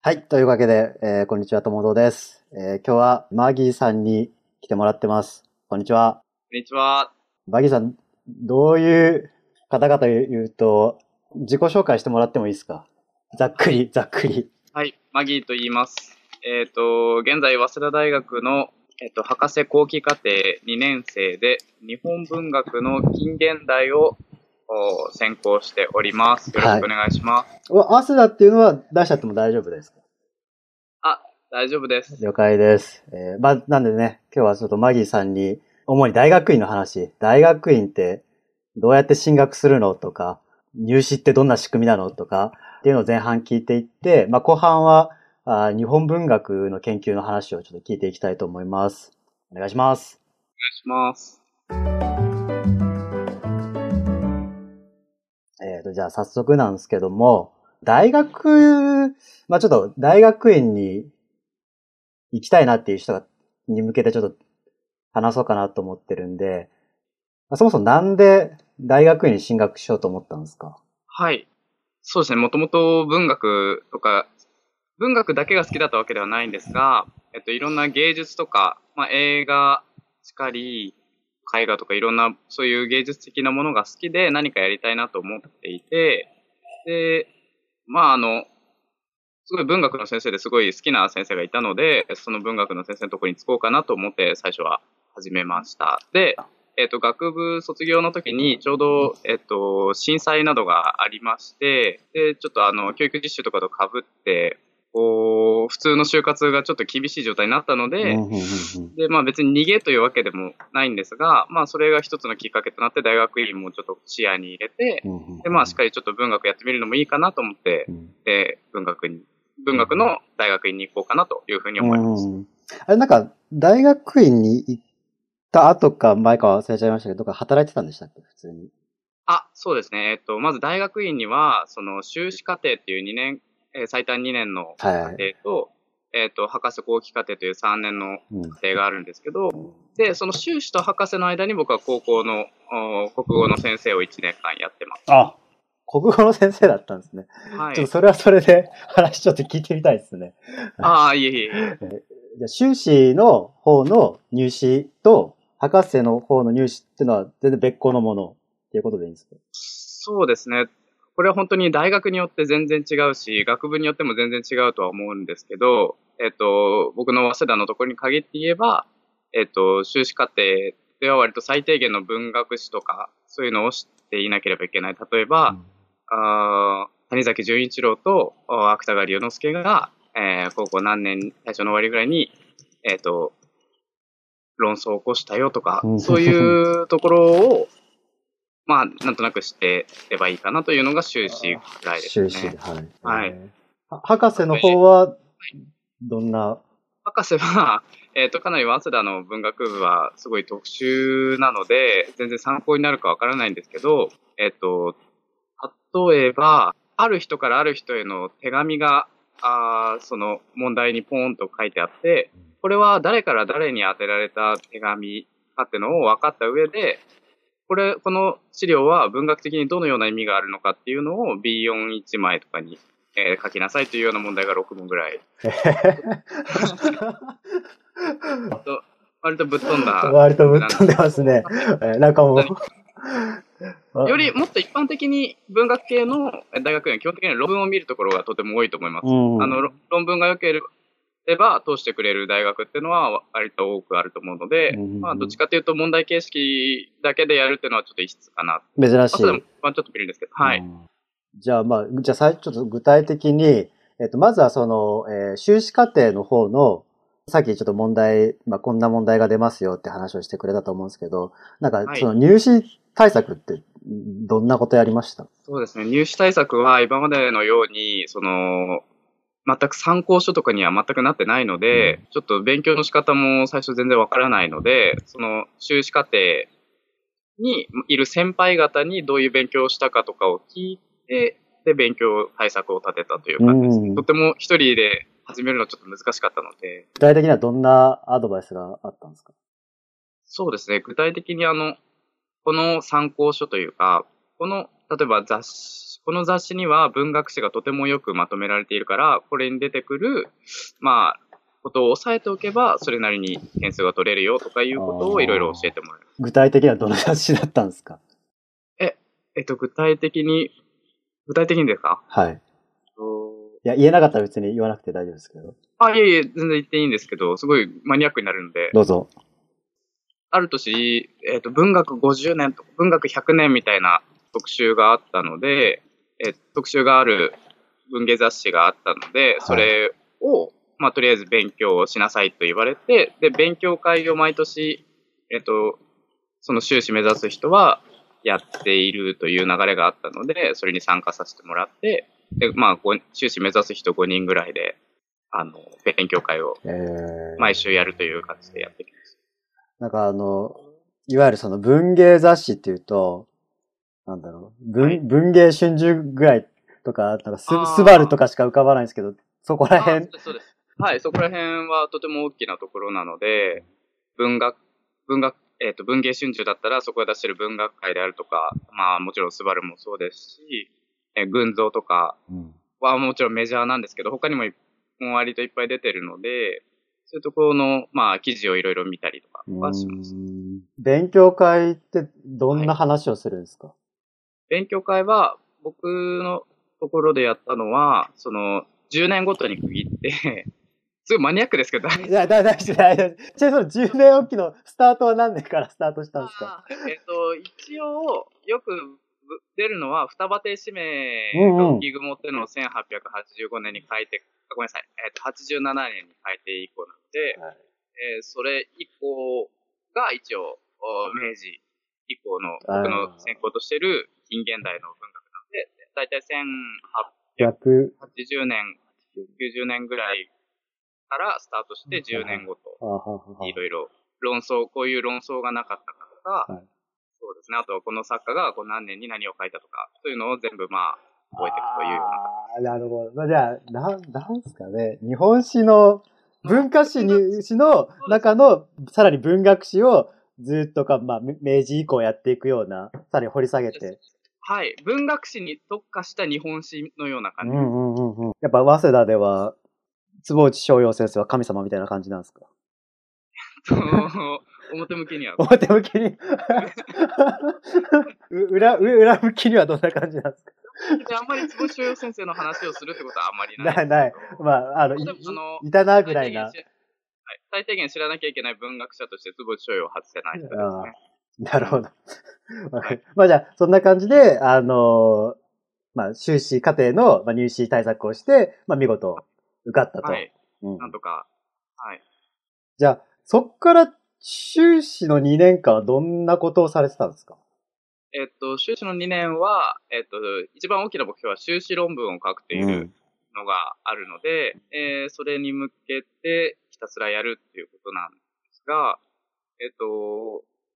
はい。というわけで、えーこんにちは、ともどです。えー今日はマギーさんに来てもらってます。こんにちは。こんにちは。マギーさん、どういう方々言うと、自己紹介してもらってもいいですか？ざっくり、ざっくり。はい、マギーと言います。えっ、と、現在、早稲田大学の、えっと博士後期課程2年生で、日本文学の近現代をお専攻しております。よろしくお願いします。おアスダっていうのは出しちゃっても大丈夫ですか？大丈夫です。了解です。えーまあ、なんでね、今日はちょっとマギーさんに、主に大学院の話、大学院ってどうやって進学するのとか、入試ってどんな仕組みなのとか、っていうのを前半聞いていって、まあ、後半はあ日本文学の研究の話をちょっと聞いていきたいと思います。お願いします。お願いします。えっ、と、じゃあ早速なんですけども、大学、まあ、ちょっと大学院に行きたいなっていう人に向けてちょっと話そうかなと思ってるんで、まあそもそもなんで大学院に進学しようと思ったんですか？はい。そうですね、もともと文学とか、文学だけが好きだったわけではないんですが、えっと、いろんな芸術とか、まあ、映画しかり、絵画とかいろんなそういう芸術的なものが好きで何かやりたいなと思っていて、で、まああの、すごい文学の先生ですごい好きな先生がいたので、その文学の先生のとこに就こうかなと思って最初は始めました。で、えっ、と、学部卒業の時にちょうど、えっ、と、震災などがありまして、で、ちょっとあの、教育実習とかと被って、こう、普通の就活がちょっと厳しい状態になったので、で、まあ別に逃げというわけでもないんですが、まあそれが一つのきっかけとなって大学院もちょっと視野に入れて、で、まあしっかりちょっと文学やってみるのもいいかなと思ってう、んで、文学に、文学の大学院に行こうかなというふうに思います。うんあれ、なんか、大学院に行った後か前か忘れちゃいましたけど、どっか働いてたんでしたっけ？普通に。あ、そうですね。えっと、まず大学院には、その修士課程っていう2年、えー最短2年の課はい。程と、えっと、博士後期課程という3年のうん課程があるんですけど、で、その修士と博士の間に僕は高校のお国語の先生を1年間やってます。あ国語の先生だったんですね。はいちょっと。それはそれで 話ちょっと聞いてみたいですね。ああ、いえいえいえ。じゃあ修士の方の入試と博士の方の入試っていうのは全然別個のものっていうことでいいんですか？そうですね。これは本当に大学によって全然違うし、学部によっても全然違うとは思うんですけど、えっと、僕の早稲田のところに限って言えば、えっと、修士課程では割と最低限の文学史とか、そういうのを知っていなければいけない。例えば、あー谷崎潤一郎とあ芥川龍之介が、えー高校何年、最初の終わりぐらいに、えっ、と、論争を起こしたよとかう、んそういうところを、まあ、なんとなく知ってればいいかなというのが修士ぐらいです修士。はい。はい博士の方は、どんな、博士は、えっ、と、かなり早稲田の文学部はすごい特殊なので、全然参考になるかわからないんですけど、えっ、と、例えば、ある人からある人への手紙が、あーその問題にポーンと書いてあって、これは誰から誰に宛てられた手紙かってのを分かった上で、これ、この資料は文学的にどのような意味があるのかっていうのを B41 枚とかに、えー書きなさいというような問題が6問ぐらい。と割とぶっ飛んだ。割とぶっ飛んでますね。えーなんかもう、よりもっと一般的に文学系の大学院は基本的には論文を見るところがとても多いと思います。うん、あのろ論文が良ければ通してくれる大学っていうのは割と多くあると思うので、うんまあ、どっちかというと問題形式だけでやるっていうのはちょっと異質かな。珍しい。まあ、ちょっと見るんですけど、はい。うんじゃあ、まあ、じゃあ、最初ちょっと具体的に、えっと、まずはその、えー修士課程の方の、さっきちょっと問題、まあ、こんな問題が出ますよって話をしてくれたと思うんですけど、なんか、はいその入試対策って、どんなことやりました？そうですね。入試対策は今までのように、その、全く参考書とかには全くなってないので、ちょっと勉強の仕方も最初全然わからないので、その修士課程にいる先輩方にどういう勉強をしたかとかを聞いて、で、勉強対策を立てたという感じです。うんとても一人で始めるのはちょっと難しかったので、具体的にはどんなアドバイスがあったんですか？そうですね。具体的にあの、この参考書というか、この、例えば雑誌、この雑誌には文学史がとてもよくまとめられているから、これに出てくる、まあ、ことを押さえておけば、それなりに点数が取れるよとかいうことをいろいろ教えてもらう。具体的にはどの雑誌だったんですか？えっと、具体的に、具体的にですか？はい。といや、言えなかったら別に言わなくて大丈夫ですけど。あ、いえいえ、全然言っていいんですけど、すごいマニアックになるので、どうぞ。ある年、えっと、文学50年とか、文学100年みたいな特集があったので、え特集がある文芸雑誌があったので、それを、まあ、とりあえず勉強しなさいと言われて、で、勉強会を毎年、えっと、その修士目指す人はやっているという流れがあったので、それに参加させてもらって、で、まあ、ご修士目指す人5人ぐらいで、あの、勉強会をえー、毎週やるという感じでやってきました。なんかあの、いわゆるその文芸雑誌っていうと、なんだろう、文,、はい文芸春秋ぐらいとか、なんかススバルとかしか浮かばないんですけど、そこらあ辺そう、です。はい、そこら辺はとても大きなところなので、文学、文学、えっ、と、文芸春秋だったらそこで出してる文学会であるとか、まあもちろんスバルもそうですし、えー群像とかうん。はもちろんメジャーなんですけど、他にも割といっぱい出てるので、そういうところの、まあ記事をいろいろ見たりとかはします。うん。勉強会ってどんな話をするんですか、勉強会は僕のところでやったのは、その10年ごとに区切って、すごいマニアックですけど、大いや、だ、だ、だ、だ、だ、ちなみにその10年おきのスタートは何年からスタートしたんですか？えっと、一応、よくぶ出るのは、双葉亭指名うんうん。が浮雲っていうのを1885年に書いて、あごめんなさい、えっと、87年に書いて以降なので、はい。えーそれ以降が一応、お明治以降の僕の専攻としてる近現代の文学なので、だいたい1880 100、年、90年ぐらいからスタートして10年ごと。いろいろ論争、こういう論争がなかったかとか、はいそうですね。あとはこの作家がこう何年に何を書いたとか、そういうのを全部まあ、覚えていくというような。なるほど。まあ、じゃあ、なん、なんですかね。日本史の、文化史に史の中の、さらに文学史をずっとか、まあ、め明治以降やっていくような、さらに掘り下げて。はい。文学史に特化した日本史のような感じ。うんうんうんうん。やっぱ、早稲田では、坪内翔陽先生は神様みたいな感じなんですか？と 表向きには。表向きに う裏、う裏向きにはどんな感じなんですか？であんまり坪井先生の話をするってことはあんまりない。ない、ない。まあ、あの、いいたなぐらいな最低。限知はい最低限知らなきゃいけない文学者として坪井翔を外せない人ですあね。なるほど。まあじゃあ、そんな感じで、あのまあ、修士課程のまあ入試対策をして、まあ見事受かったと。はい。うんなんとか。はい。じゃあ、そっから修士の2年間はどんなことをされてたんですか？えっと、修士の2年は、えっと、一番大きな目標は修士論文を書くというのがあるので、えーそれに向けてひたすらやるっていうことなんですが、えっと、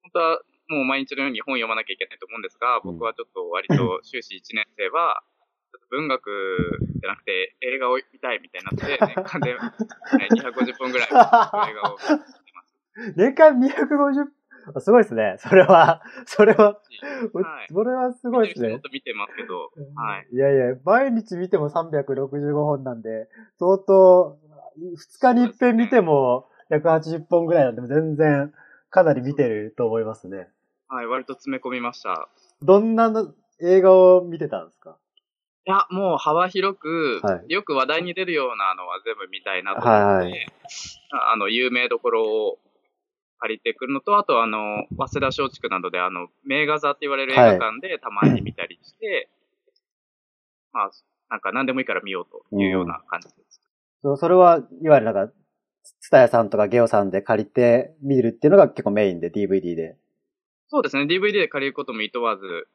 本当はもう毎日のように本読まなきゃいけないと思うんですが、うん僕はちょっと割と修士1年生は、文学じゃなくて映画を見たいみたいになって、年間でえー250本ぐらい映画を見てます。年間250、あすごいですね。それは、それは、はいそれはすごいですねっ。と見てますけど、はい。いやいや、毎日見ても365本なんで、相当、2日に一遍見ても180本ぐらいなんで、全然かなり見てると思いますね。はい、割と詰め込みました。どんなの映画を見てたんですか？いや、もう幅広く、はいよく話題に出るようなのは全部見たいなと思って、はいはいああの、有名どころを借りてくるのと、あとあの、早稲田松竹などであの、名画座って言われる映画館でたまに見たりして、まあ、なんか何でもいいから見ようというような感じです。そそれは、いわゆるなんか、ツタヤさんとかゲオさんで借りて見るっていうのが結構メインで DVD で。そうですね、DVD で借りることも厭わず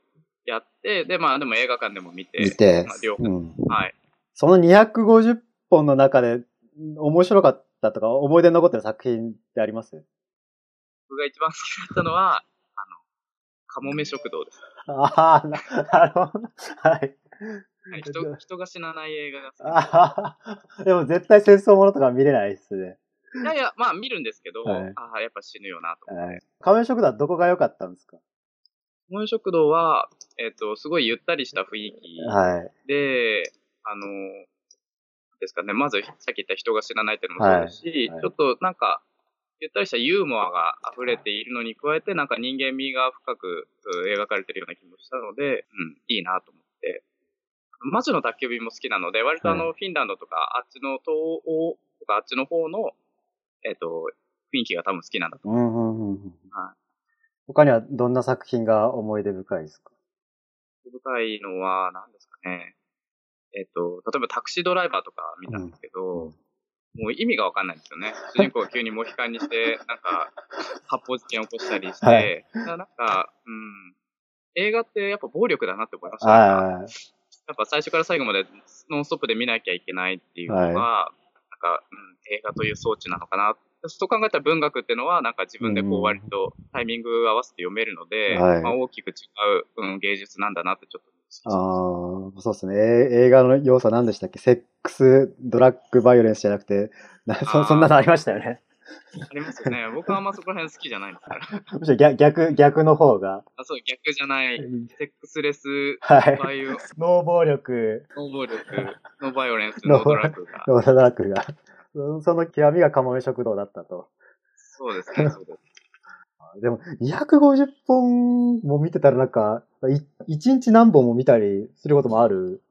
やって、で、まあでも映画館でも見て、見てまあ、両方、うん。はい。その250本の中で面白かったとか思い出に残ってる作品ってあります？僕が一番好きだったのは、あの、かもめ食堂です。ああ、ななるほど。はい。はい人人が死なない映画が好きでも絶対戦争ものとか見れないですね。いやいや、まあ見るんですけど、はいああ、やっぱ死ぬよなと。はい。仮面食堂はどこが良かったんですか？モン食堂は、えっ、と、すごいゆったりした雰囲気はい。で、あの、ですかね、まずさっき言った人が知らないっていうのもそうですし、ちょっとなんか、ゆったりしたユーモアが溢れているのに加えて、なんか人間味が深くうん描かれてるような気もしたので、うん、いいなと思って。魔女の宅急便も好きなので、割とあの、はフィンランドとか、あっちの東欧とか、あっちの方の、えっ、と、雰囲気が多分好きなんだと。うんうんうんうんはい他にはどんな作品が思い出深いですか？深いのは、何ですかね。えっ、と、例えばタクシードライバーとか見たんですけど、もう意味がわかんないんですよね。主人公が急にモヒカンにして、なんか、発砲事件を起こしたりして、はいなんか、うん、映画ってやっぱ暴力だなって思いました。はいやっぱ最初から最後までノンストップで見なきゃいけないっていうのは、なんか、うん、映画という装置なのかな。そう考えたら文学っていうのは、なんか自分でこうんう割とタイミング合わせて読めるので、はいまあ、大きく違う、うん、芸術なんだなってちょっとああ、そうですね。え映画の要素何でしたっけ？セックス、ドラッグ、バイオレンスじゃなくて、な そそんなのありましたよね。ありますよね。僕はあんまそこら辺好きじゃないんですから。むしろ逆、逆、逆の方が。あそう、逆じゃない。セックスレス、はい。バイオ、ノー暴力、ノー暴力、ノーバイオレンス、ノードラッグが。ノードラッグが。そその極みがかもめ食堂だったと。そうですね、そうです。でも、250本も見てたらなんか、い1日何本も見たりすることもある。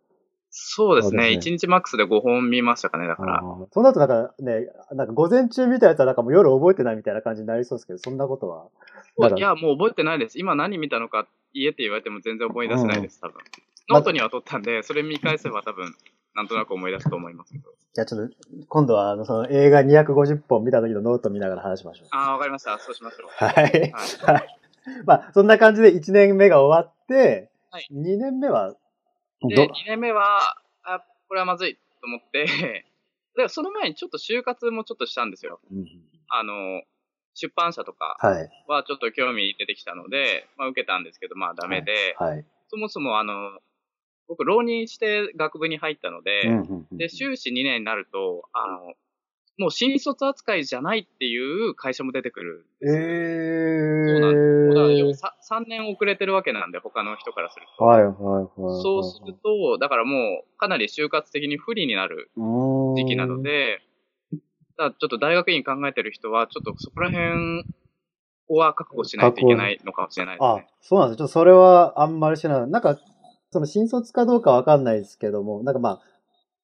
そうですね。そうです1日マックスで5本見ましたかね、だあから。ーそうなるとなんかね、なんか午前中見たやつはなんかもう夜覚えてないみたいな感じになりそうですけど、そんなことは。いや、もう覚えてないです。今何見たのか言えって言われても全然思い出せないです、多分。まノートには取ったんで、それ見返せば多分、なんとなく思い出すと思いますけど。じゃあちょっと、今度はあの、その映画250本見た時のノート見ながら話しましょう。ああ、わかりました。そうしましょう。はい。はい。はい。まあ、そんな感じで1年目が終わって、はい2年目は、で、ど2年目は、あ、これはまずいと思って、で、その前にちょっと就活もちょっとしたんですよ。うんあの、出版社とかはい。はちょっと興味出てきたので、まあ受けたんですけど、まあダメで、はい。そもそもあの、僕浪人して学部に入ったので、うんうんうんで、修士2年になると、あの、もう新卒扱いじゃないっていう会社も出てくる。えそうなんです。だから要はー。さ3年遅れてるわけなんで、他の人からすると。はいはいはい。そうすると、だからもうかなり就活的に不利になると時期なの、で、だちょっと大学院考えてる人は、ちょっとそこら辺は覚悟しないといけないのかもしれないですあね。、そうなんです。ちょっとそれはあんまり知らない。なんか、その新卒かどうかわかんないですけども、なんかまあ、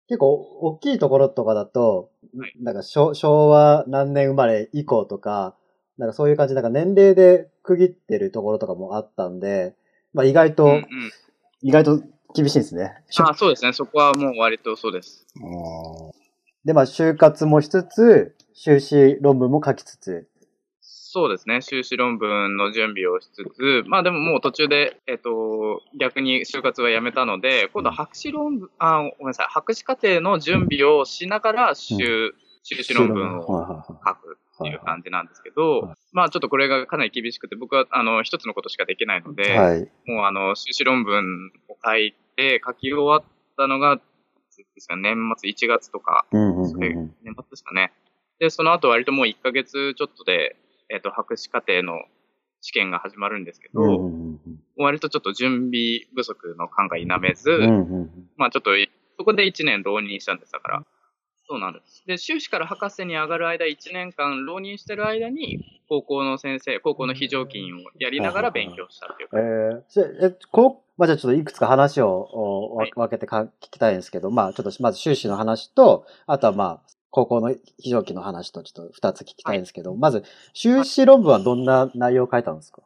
結構大きいところとかだと、はいなんか昭昭和何年生まれ以降とか、なんかそういう感じで、なんか年齢で区切ってるところとかもあったんで、まあ意外と、うんうん。意外と厳しいんですね。あそうですね。そこはもう割とそうです。で、まあ就活もしつつ、修士論文も書きつつ、そうですね。修士論文の準備をしつつ、まあでももう途中で、えっと、逆に就活はやめたので、今度は博士論文、あ、ごめんなさい、博士課程の準備をしながら、修、修士論文を書くっていう感じなんですけどはい、まあちょっとこれがかなり厳しくて、僕はあの、一つのことしかできないので、はい。はい。もうあの、修士論文を書いて、書き終わったのが、ですか年末1月とか、うんうんそれうんうん。年末ですかね。で、その後割ともう1ヶ月ちょっとで、えっ、と、博士課程の試験が始まるんですけど、うんうんうん割とちょっと準備不足の感が否めず、うんうんうんまあちょっとい、そこで1年浪人したんですだから。そうなんです。で、修士から博士に上がる間、1年間浪人してる間に、高校の先生、高校の非常勤をやりながら勉強したっていうか。えー、え、こう、まあ、じゃあちょっといくつか話を分けてか聞きたいんですけど、まあちょっとまず修士の話と、あとはまあ、高校の非常勤の話とちょっと二つ聞きたいんですけど、まず、修士論文はどんな内容を書いたんですか？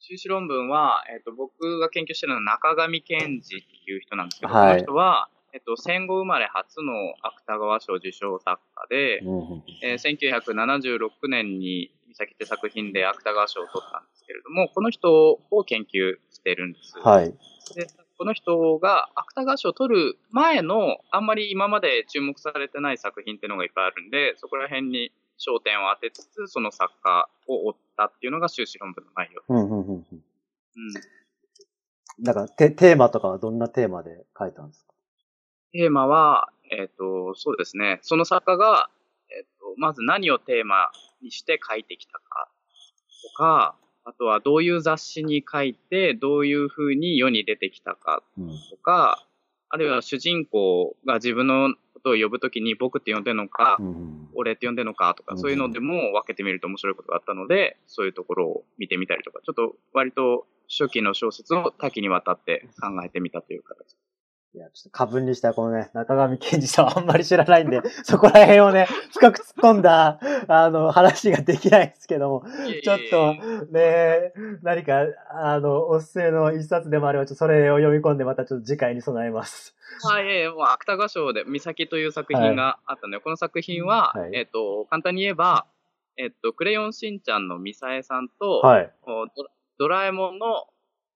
修士論文は、えっ、と、僕が研究してるのは中上健二っていう人なんですけど、はいこの人は、えっ、と、戦後生まれ初の芥川賞受賞作家で、うんうんえー1976年に三崎って作品で芥川賞を取ったんですけれども、この人を研究してるんです。はい。でこの人が芥川賞を取る前の、あんまり今まで注目されてない作品っていうのがいっぱいあるんで、そこら辺に焦点を当てつつ、その作家を追ったっていうのが修士論文の内容。うんうんうんうん。うんなんかテ、テーマとかはどんなテーマで書いたんですか？テーマは、えっ、と、そうですね。その作家が、えっ、と、まず何をテーマにして書いてきたかとか、あとはどういう雑誌に書いて、どういう風に世に出てきたかうん。とか、あるいは主人公が自分のことを呼ぶときに僕って呼んでるのか、うん。俺って呼んでるのかとか、うんそういうのでも分けてみると面白いことがあったので、そういうところを見てみたりとか、ちょっと割と初期の小説を多岐にわたって考えてみたという形。いや、ちょっと過分にしたこのね、中上健二さんはあんまり知らないんで、そこら辺をね、深く突っ込んだ、あの、話ができないんですけども、ちょっと、ね、何か、あの、おすすめの一冊でもあれば、ちょっとそれを読み込んで、またちょっと次回に備えます。はい、ええもう芥川賞で、岬という作品があったので、この作品は、はい。えっ、と、簡単に言えば、えっ、と、クレヨンしんちゃんのミサエさんと、はい、ドラえもんの、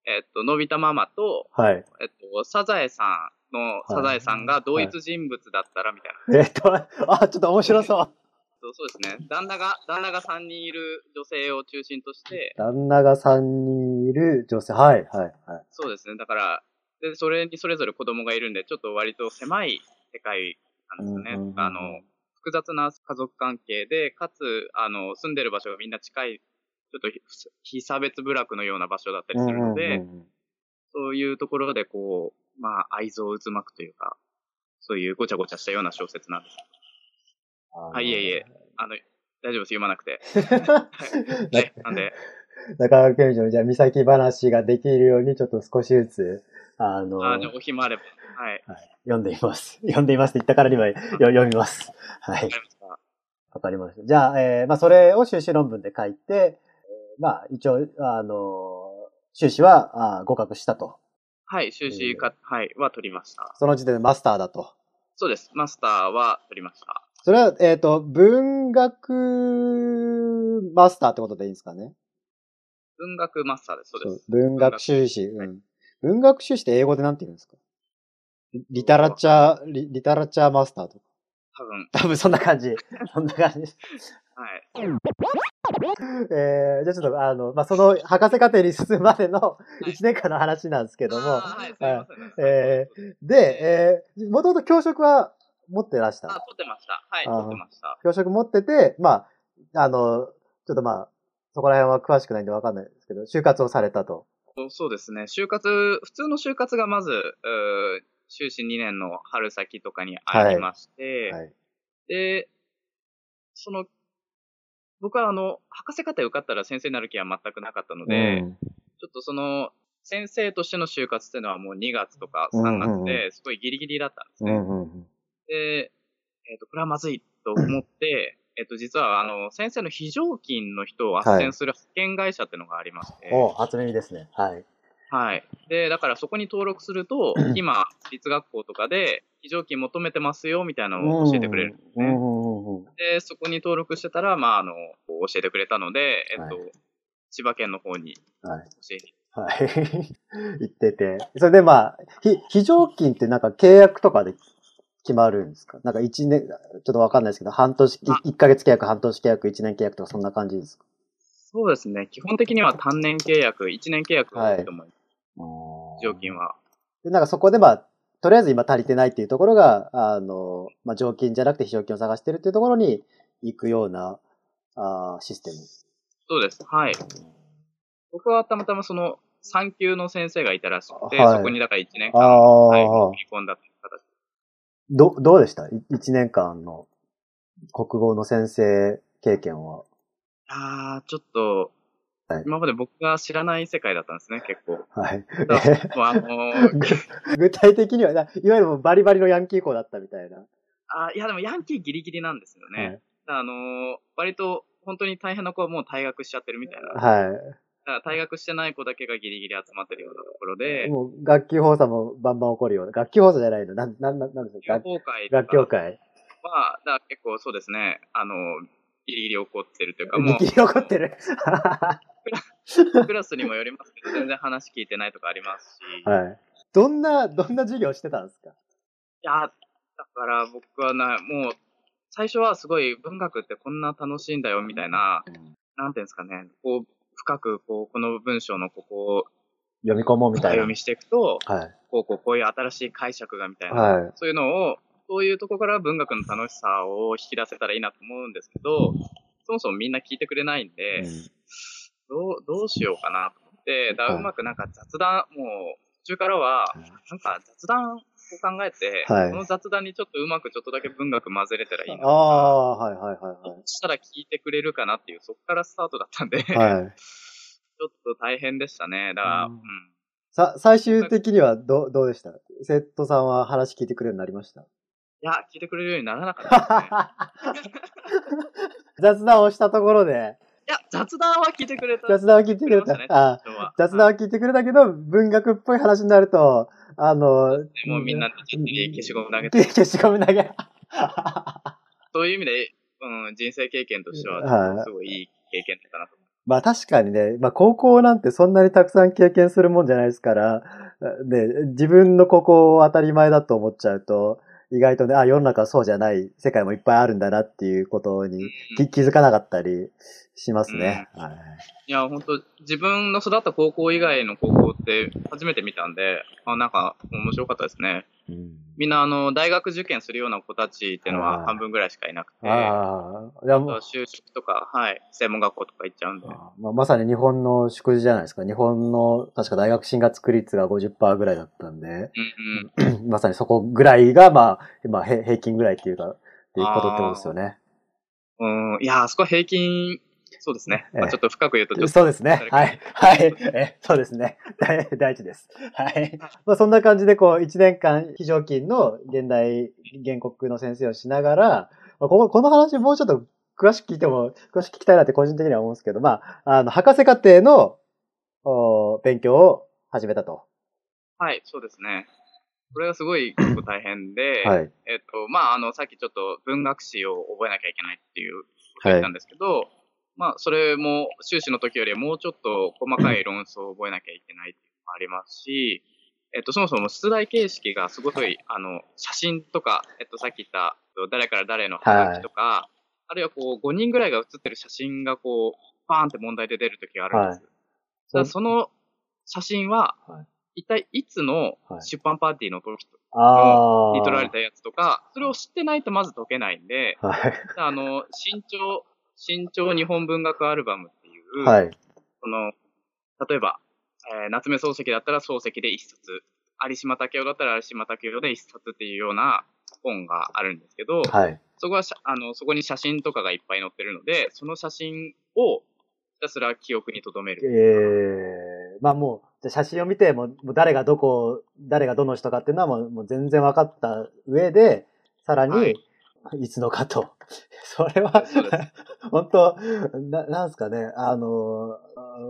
えっ、と、のび太ママと、はい。えっ、と、サザエさんの、サザエさんが同一人物だったら、みたいな。えっと、あ、ちょっと面白そう。そうですね。旦那が、旦那が3人いる女性を中心として、旦那が3人いる女性。はい、はい、はい。そうですね。だから、で、それにそれぞれ子供がいるんで、ちょっと割と狭い世界なんですよね。うんうんうんあの、複雑な家族関係で、かつ、あの、住んでる場所がみんな近い、ちょっとひ非差別部落のような場所だったりするので、そういうところでこう、まあ、愛憎渦巻くというか、そういうごちゃごちゃしたような小説なんです。はい、いえいえ。あの、大丈夫です、読まなくて。はい、なんで、中川健二の、じゃあ、岬話ができるように、ちょっと少しずつ、あの、あじゃあお暇あれば、はい、読んでいます。読んでいますって言ったからには よ読みます。はいわか。りました。じゃあ、えーまあ、それを修士論文で書いて、えーまあ、一応、あの、修士はあー合格したと。はい、修士か、はい、は取りました。その時点でマスターだと。そうです。マスターは取りました。それは、えっ、と、文学マスターってことでいいんですかね？文学マスターです。そうです。文学修士。はいうん。文学修士って英語でなんて言うんですか？リリタラチャー、リリタラチャーマスターとか。多分、多分そんな感じ。そんな感じ。はい。えー、じゃあちょっと、あの、まあ、その博士課程に進むまでのい1年間の話なんですけども、はい。えで、えー、もともと教職は持ってらしたあ、。取ってました。はい、あー取ってました。教職持ってて、まあ、あの、ちょっとまあ、そこら辺は詳しくないんでわかんないですけど、就活をされたと。そうですね。就活、普通の就活がまず、うー修士2年の春先とかにありまして、はい。で、その、僕はあの、博士課程受かったら先生になる気は全くなかったので、うんちょっとその、先生としての就活っていうのはもう2月とかうんうん3うん月で、すごいギリギリだったんですね。うんうんうん。で、えっ、と、これはまずいと思って、えっと、実は、あの、先生の非常勤の人を斡旋する派遣会社っていうのがありまして、お初耳ですね。はい。はい。で、だからそこに登録すると、今、私立学校とかで非常勤求めてますよ、みたいなのを教えてくれるんですね。うんうん。で、そこに登録してたら、まあ、あの、教えてくれたので、えっと、は千葉県の方にはい。教えて、はい。言ってて。それでまあ、ひ、非常勤ってなんか契約とかで決まるんですか？なんか一年、ちょっとわかんないですけど、半年、あ一ヶ月契約、半年契約、一年契約とかそんな感じですか？そうですね。基本的には単年契約、1年契約が多いと思います。非常勤は。で、なんかそこでまあ、とりあえず今足りてないっていうところが、あの、まあ、常勤じゃなくて非常勤を探してるっていうところに行くような、あーシステム。そうです。はい。僕はたまたまその3級の先生がいたらしくて、はいそこにだから1年あ間、あ、はい、込んだという形。ど、どうでした？い一年間の国語の先生経験は。ああ、ちょっと、はい今まで僕が知らない世界だったんですね、結構。はい。あのーぐ 具体的にはな、いわゆるバリバリのヤンキー校だったみたいな。あーいやでもヤンキーギリギリなんですよね。はいあのー割と本当に大変な子はもう退学しちゃってるみたいな。だはから退学してない子だけがギリギリ集まってるようなところい。で、もう学級放送もバンバン起こるような。学級放送じゃないの。なん、なん、なんですか学学校会と学協か会。は、だから結構そうですね、あのーギリギリ起こってるというか、も見切り起こってる。う クラスにもよりますけど、全然話聞いてないとかありますし、いはい。どんな、どんな授業してたんですか？や、だから僕はな、もう、最初はすごい文学ってこんな楽しいんだよみたいな、なんていうんですかね、こう、深く、こう、この文章のここを読み込もうみたいな。深読みしていくと、はい。こう、こう、こういう新しい解釈がみたいな、はい。そういうのを、そういうとこから文学の楽しさを引き出せたらいいなと思うんですけど、そもそもみんな聞いてくれないんで、どう、どうしようかなと思って、だはいうまくなんか雑談、もう、途中からは、なんか雑談を考えて、はいこの雑談にちょっとうまくちょっとだけ文学混ぜれたらいいなああ、はいはいはいどうしたら聞いてくれるかなっていう、そこからスタートだったんで、はい。はい。ちょっと大変でしたね。だから、うんうん。さ、最終的にはどう、どうでした？生徒さんは話聞いてくれるようになりました？いや、聞いてくれるようにならなかったね。雑談をしたところで、いや、雑談は聞いてくれた。雑談を聞いてくれた。ねあ雑談を聞いてくれたけど、文学っぽい話になると、あの、もうみんな消しゴム投げて、消しゴム投げ。そういう意味で、うん、人生経験としては、はい。すごいいい経験だったなとまあ確かにね、まあ高校なんてそんなにたくさん経験するもんじゃないですから、ね、自分の高校を当たり前だと思っちゃうと、意外とね、あ、世の中はそうじゃない世界もいっぱいあるんだなっていうことにうん。き気づかなかったりしますね。はいいや、本当自分の育った高校以外の高校って初めて見たんで、あ、なんか面白かったですね。うんみんな、あの、大学受験するような子たちっていうのは半分ぐらいしかいなくて、ああ、いやもう就職とか、はい、専門学校とか行っちゃうんで。あまあ、まさに日本の祝辞じゃないですか。日本の確か大学進学率が50%ぐらいだったんで、うんうん。まさにそこぐらいが、まあ、まあ、へ平均ぐらいっていうか、っていうことってことですよね。うん、いや、あそこは平均、そうですね。ええまあ、ちょっと深く言うと、ちょっとそうですね。はい。はい。え、そうですね。大 大事です。はい。まあそんな感じで、こう、一年間、非常勤の現代、原告の先生をしながら、まあ、この話もうちょっと詳しく聞いても、詳しく聞きたいなって個人的には思うんですけど、まあ、あの、博士課程の、お勉強を始めたと。はい、そうですね。これがすごい結構大変で、はい。えっと、まあ、あの、さっきちょっと文学史を覚えなきゃいけないっていうことを言ったんですけど、まあ、それも修士の時よりはもうちょっと細かい論争を覚えなきゃいけないっていうのもありますし、えっと、そもそも出題形式がすごい、あの、写真とか、えっと、さっき言った、誰から誰のハガキとか、あるいはこう、5人ぐらいが写ってる写真がこう、パーンって問題で出る時があるんです。はいその写真ははい、一体いつのはい出版パーティーの時ああ。に撮られたやつとか、それを知ってないとまず解けないんで、はい。あの、新潮、新潮日本文学アルバムっていう、はい。その、例えば、えー夏目漱石だったら漱石で一冊、有島武雄だったら有島武雄で一冊っていうような本があるんですけど、はい。そこはあの、そこに写真とかがいっぱい載ってるので、その写真をひたすら記憶に留めえる。えまあもう、じゃあ写真を見て、もうもう誰がどこ、誰がどの人かっていうのはもうもう全然分かった上で、さらに、はいい、つのかと。それは 本当な、なんすかね、あの、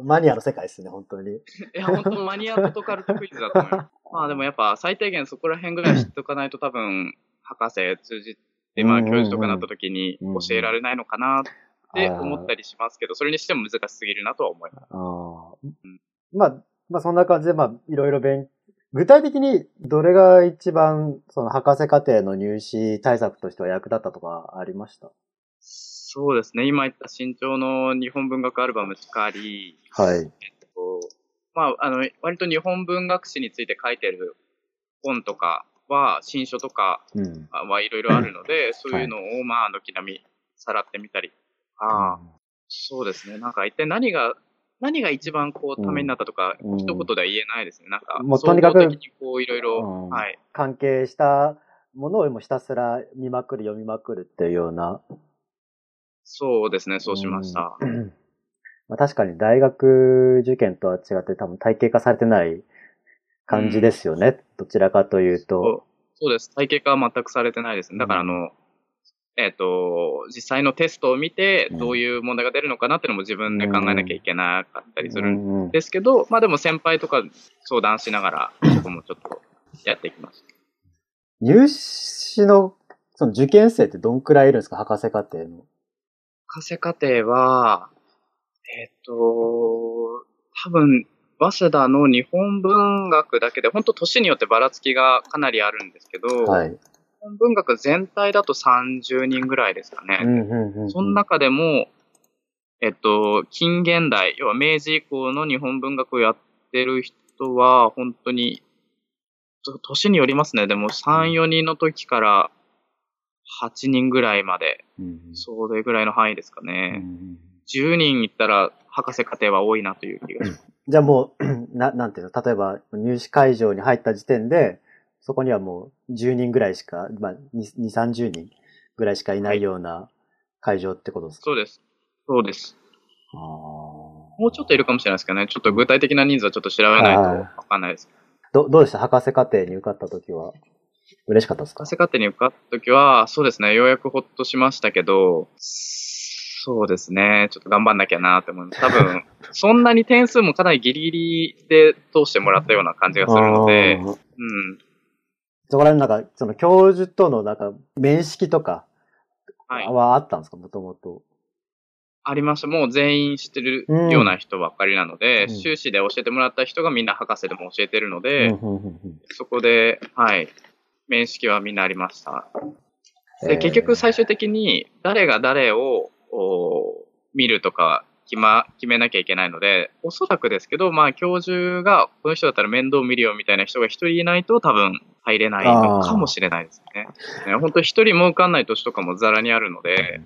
マニアの世界ですね、本当に。いや、本当マニアットカルトクイズだと思います。まあでもやっぱ最低限そこら辺ぐらい知っておかないと多分、博士通じて、まあうんうんうん。教授とかになった時に教えられないのかなって思ったりしますけど、それにしても難しすぎるなとは思います。あー。まあ、まあそんな感じで、まあいろいろ勉、具体的にどれが一番、その博士課程の入試対策としては役立ったとかありました？そうですね。今言った新潮の日本文学アルバムしかり、はい。えっと、まあ、あの、割と日本文学史について書いてる本とかは、新書とかうん。はいろいろあるので、そういうのを、まあ、軒並みさらってみたり。ああ、そうですね。なんか一体何が、何が一番こう、ためになったとか、うん一言では言えないですね。なんか、もうとにかくこう、いろいろ。関係したものをもうひたすら見まくる、読みまくるっていうような。そうですね、そうしました。うん。まあ、確かに大学受験とは違って多分体系化されてない感じですよね。どちらかというそうと。そうです。体系化は全くされてないですね。だから、あの、えっ、と、実際のテストを見て、うんどういう問題が出るのかなっていうのも自分で考えなきゃいけなかったりするんうんうんですけど、まあでも先輩とか相談しながら、そこもちょっとやっていきました。入試の、その受験生ってどんくらいいるんですか？博士課程の。博士課程は、えっ、と、多分、早稲田の日本文学だけで、本当年によってばらつきがかなりあるんですけど、はい。日本文学全体だと30人ぐらいですかね。うんうんうん。その中でも、えっと、近現代、要は明治以降の日本文学をやってる人は、本当に、と年によりますね。でも3、4人の時から8人ぐらいまで、うんそれぐらいの範囲ですかうね。ん10人いったら博士課程は多いなという気がします。じゃあもう、な、なんていうの、例えば入試会場に入った時点で、そこにはもう10人ぐらいしか、まあ、2、30人ぐらいしかいないような会場ってことですか、そうです。そうです。もうちょっといるかもしれないですけどね。ちょっと具体的な人数はちょっと調べないとわかんないです。ど、どうでした？博士課程に受かった時は。嬉しかったですか？博士課程に受かった時は、そうですね、ようやくほっとしましたけど、そうですね、ちょっと頑張んなきゃなって思います。多分、そんなに点数もかなりギリギリで通してもらったような感じがするので、うん。そこら辺なんか、その教授とのなんか、面識とかはあったんですか？もともと。ありました。もう全員知ってるうんような人ばっかりなので、うん修士で教えてもらった人がみんな博士でも教えてるので、うんそこで、はい、面識はみんなありました。で、えー結局最終的に誰が誰をお見るとか決,、ま、決めなきゃいけないので、おそらくですけど、まあ教授がこの人だったら面倒見るよみたいな人が一人いないと多分入れないのかもしれないですね。ね本当一人も受かんない年とかもザラにあるので、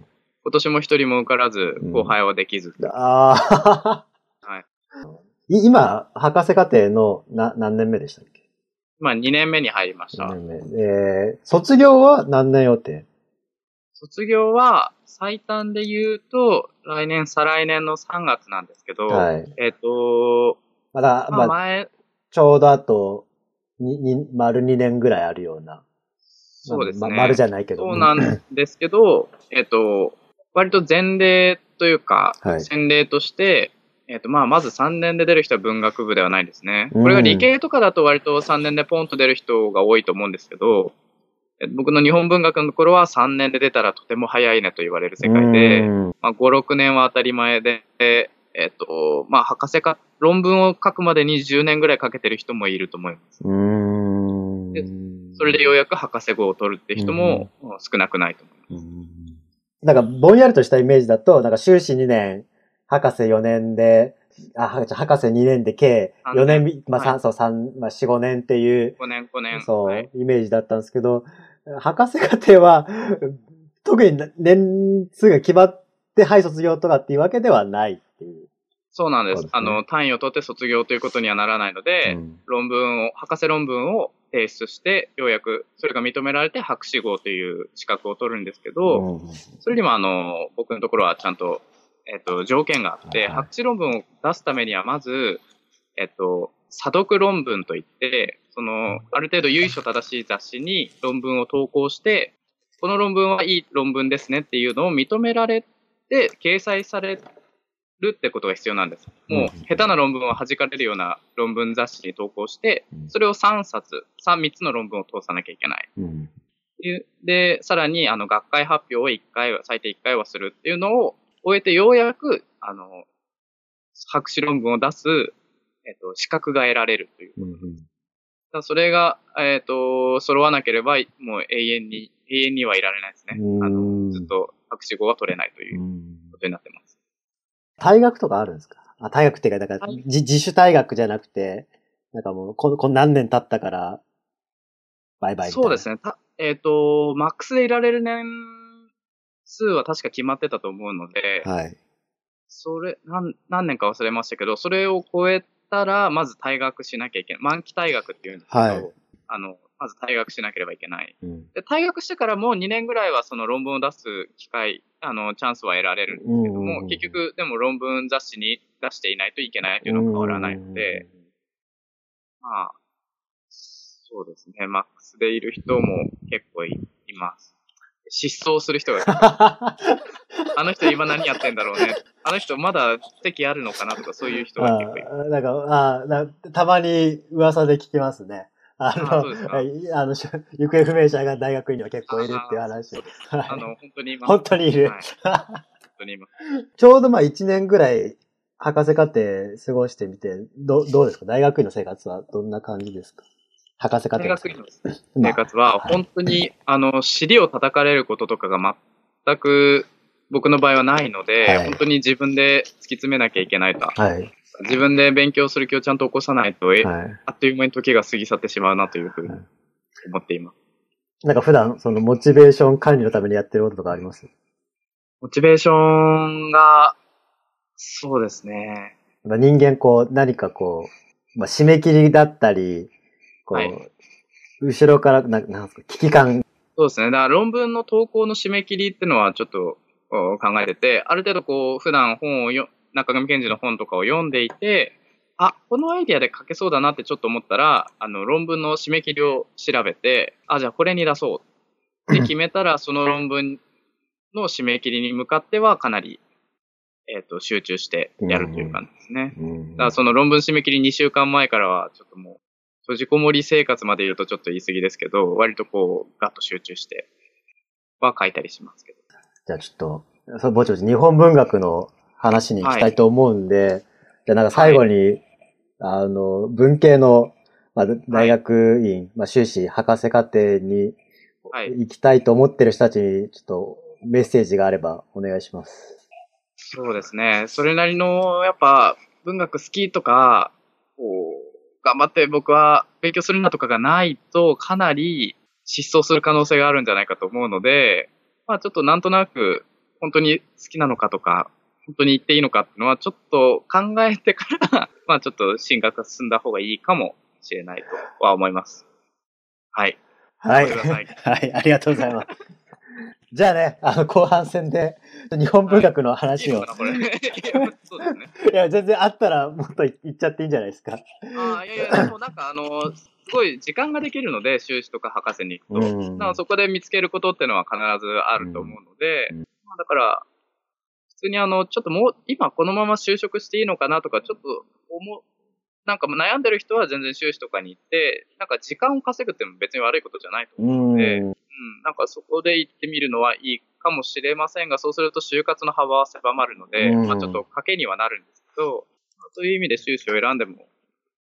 今年も一人も受からずうん後輩はできず。ああ。はいい今、博士課程のな何年目でしたっけ？まあ2年目に入りました。何年目。えー、卒業は何年予定？卒業は最短で言うと来年、再来年の3月なんですけど、はい。えっ、と、まだ、まあまあ、前、ちょうどあと、に、に、丸2年ぐらいあるような。そうですね。ま丸じゃないけど。そうなんですけど、えっと、割と前例というか、はい先例として、えっと、まあ、まず3年で出る人は文学部ではないですね。うんこれが理系とかだと割と3年でポンと出る人が多いと思うんですけど、え僕の日本文学の頃は3年で出たらとても早いねと言われる世界で、うんまあ、5、6年は当たり前で、えっと、まあ、博士か、論文を書くまでに10年ぐらいかけてる人もいると思います。でそれでようやく博士号を取るって人も少なくないと思います。うんなんか、ぼんやりとしたイメージだと、なんか修士2年、博士4年で、あ、は博士2年で計4年み、まあ、はい3、そう、3、まあ、4、5年っていう、5年、5年。そう、はいイメージだったんですけど、博士課程は、特に年数が決まって、はい、卒業とかっていうわけではないっていう。そうなんです。ですねあの、単位を取って卒業ということにはならないので、うん論文を、博士論文を提出して、ようやくそれが認められて博士号という資格を取るんですけど、うんそれにもあの、僕のところはちゃんと、えっと、条件があって、はい博士論文を出すためには、まず、えっと、査読論文といって、その、ある程度由緒正しい雑誌に論文を投稿して、この論文はいい論文ですねっていうのを認められて、掲載されるってことが必要なんです。もう、下手な論文を弾かれるような論文雑誌に投稿して、それを3冊、3、3つの論文を通さなきゃいけない。で、さらに、あの、学会発表を1回は、最低1回はするっていうのを終えて、ようやく、あの、博士論文を出す、えっと、資格が得られるという。うんうんただそれが、えっと、揃わなければ、もう永遠に、永遠にはいられないですね。うんあの、ずっと博士号は取れないといううんことになってます。退学とかあるんですか？あ、退学っていうか、だから、はい自自主退学じゃなくて、なんかもう、ここん何年経ったから、バイバイみたいな。そうですね。たえっ、と、マックスでいられる年数は確か決まってたと思うので、はい。それ、何、何年か忘れましたけど、それを超えたら、まず退学しなきゃいけない。満期退学っていうんですけど、はいあの、まず退学しなければいけない。うんで、退学してからも2年ぐらいはその論文を出す機会、あの、チャンスは得られるんですけども、ん結局、でも論文雑誌に出していないといけないっていうのは変わらないので、まあ、そうですね。マックスでいる人も結構いいます。失踪する人が、あの人今何やってんだろうね。あの人まだ席あるのかなとかそういう人が結構いる。あなんか、あなたまに噂で聞きますね。あの、ああの、し行方不明者が大学院には結構いるっていう話。あはいの、本当に今、本当にいる。はい本当に今。ちょうどまあ1年ぐらい博士課程過ごしてみて、どどうですか？大学院の生活はどんな感じですか？博士課程大学院のま生活は、はい本当に、あの、尻を叩かれることとかが全く僕の場合はないので、はい本当に自分で突き詰めなきゃいけないと。あはい。自分で勉強する気をちゃんと起こさないと、えはい。あっという間に時が過ぎ去ってしまうなというふうにはい思っています。なんか普段、そのモチベーション管理のためにやってることとかあります？モチベーションが、そうですね。まあ、人間こう、何かこう、まあ、締め切りだったり、こう、はい後ろから、ななんですか、危機感。そうですね。だから論文の投稿の締め切りっていうのはちょっとお考えてて、ある程度こう、普段本をよ、中上健二の本とかを読んでいて、あ、このアイディアで書けそうだなってちょっと思ったら、あの、論文の締め切りを調べて、あ、じゃあこれに出そうって 決めたら、その論文の締め切りに向かってはかなり、えっ、と、集中してやるという感じですね。うんだからその論文締め切り2週間前からは、ちょっともう、閉じこもり生活まで言うとちょっと言い過ぎですけど、割とこう、ガッと集中して、は書いたりしますけど。じゃあちょっと、そうぼちぼち日本文学の話に行きたいと思うんで、じゃあなんか最後に、あの、文系の、まあ、大学院、まあ、修士、博士課程にはい。行きたいと思ってる人たちに、ちょっとメッセージがあればお願いします。そうですね。それなりの、やっぱ、文学好きとか、こう、頑張って僕は勉強するなとかがないと、かなり失踪する可能性があるんじゃないかと思うので、まあちょっとなんとなく、本当に好きなのかとか、本当に言っていいのかっていうのは、ちょっと考えてから、まあちょっと進学が進んだ方がいいかもしれないとは思います。はい。はい はい、ありがとうございます。じゃあね、あの、後半戦で、日本文学のいい話を、のかな、これ。そうですね。いや、全然あったらもっと言っちゃっていいんじゃないですか。ああ、いやいや、でもなんかあの、すごい時間ができるので、修士とか博士に行くと。うんだからそこで見つけることっていうのは必ずあると思うので、うんまあだから、普通にあの、ちょっともう、今このまま就職していいのかなとか、ちょっと思う、なんか悩んでる人は全然修士とかに行って、なんか時間を稼ぐっても別に悪いことじゃないと思ううん。でうん、なんかそこで行ってみるのはいいかもしれませんが、そうすると就活の幅は狭まるので、うんまあちょっと賭けにはなるんですけど、まあそういう意味で修士を選んでも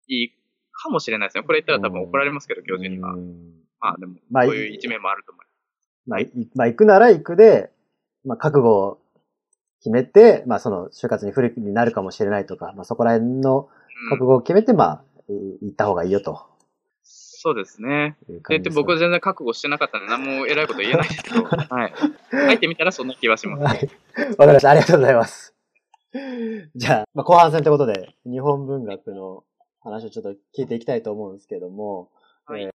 いいかもしれないですね。これ言ったら多分怒られますけど、教授には。うんまあでも、まあそういう一面もあると思います。まあ、いまあ、行くなら行くで、まあ、覚悟を決めて、まあ、その、就活に不利になるかもしれないとか、まあ、そこら辺のうん覚悟を決めて、まあ、えー行った方がいいよとそうですね。でで僕全然覚悟してなかったんで、何も偉いこと言えないですけど、はい。書いてみたらそんな気はします。はい。わかりました。ありがとうございます。じゃあ、まあ、後半戦ということで、日本文学の話をちょっと聞いていきたいと思うんですけども、はいえー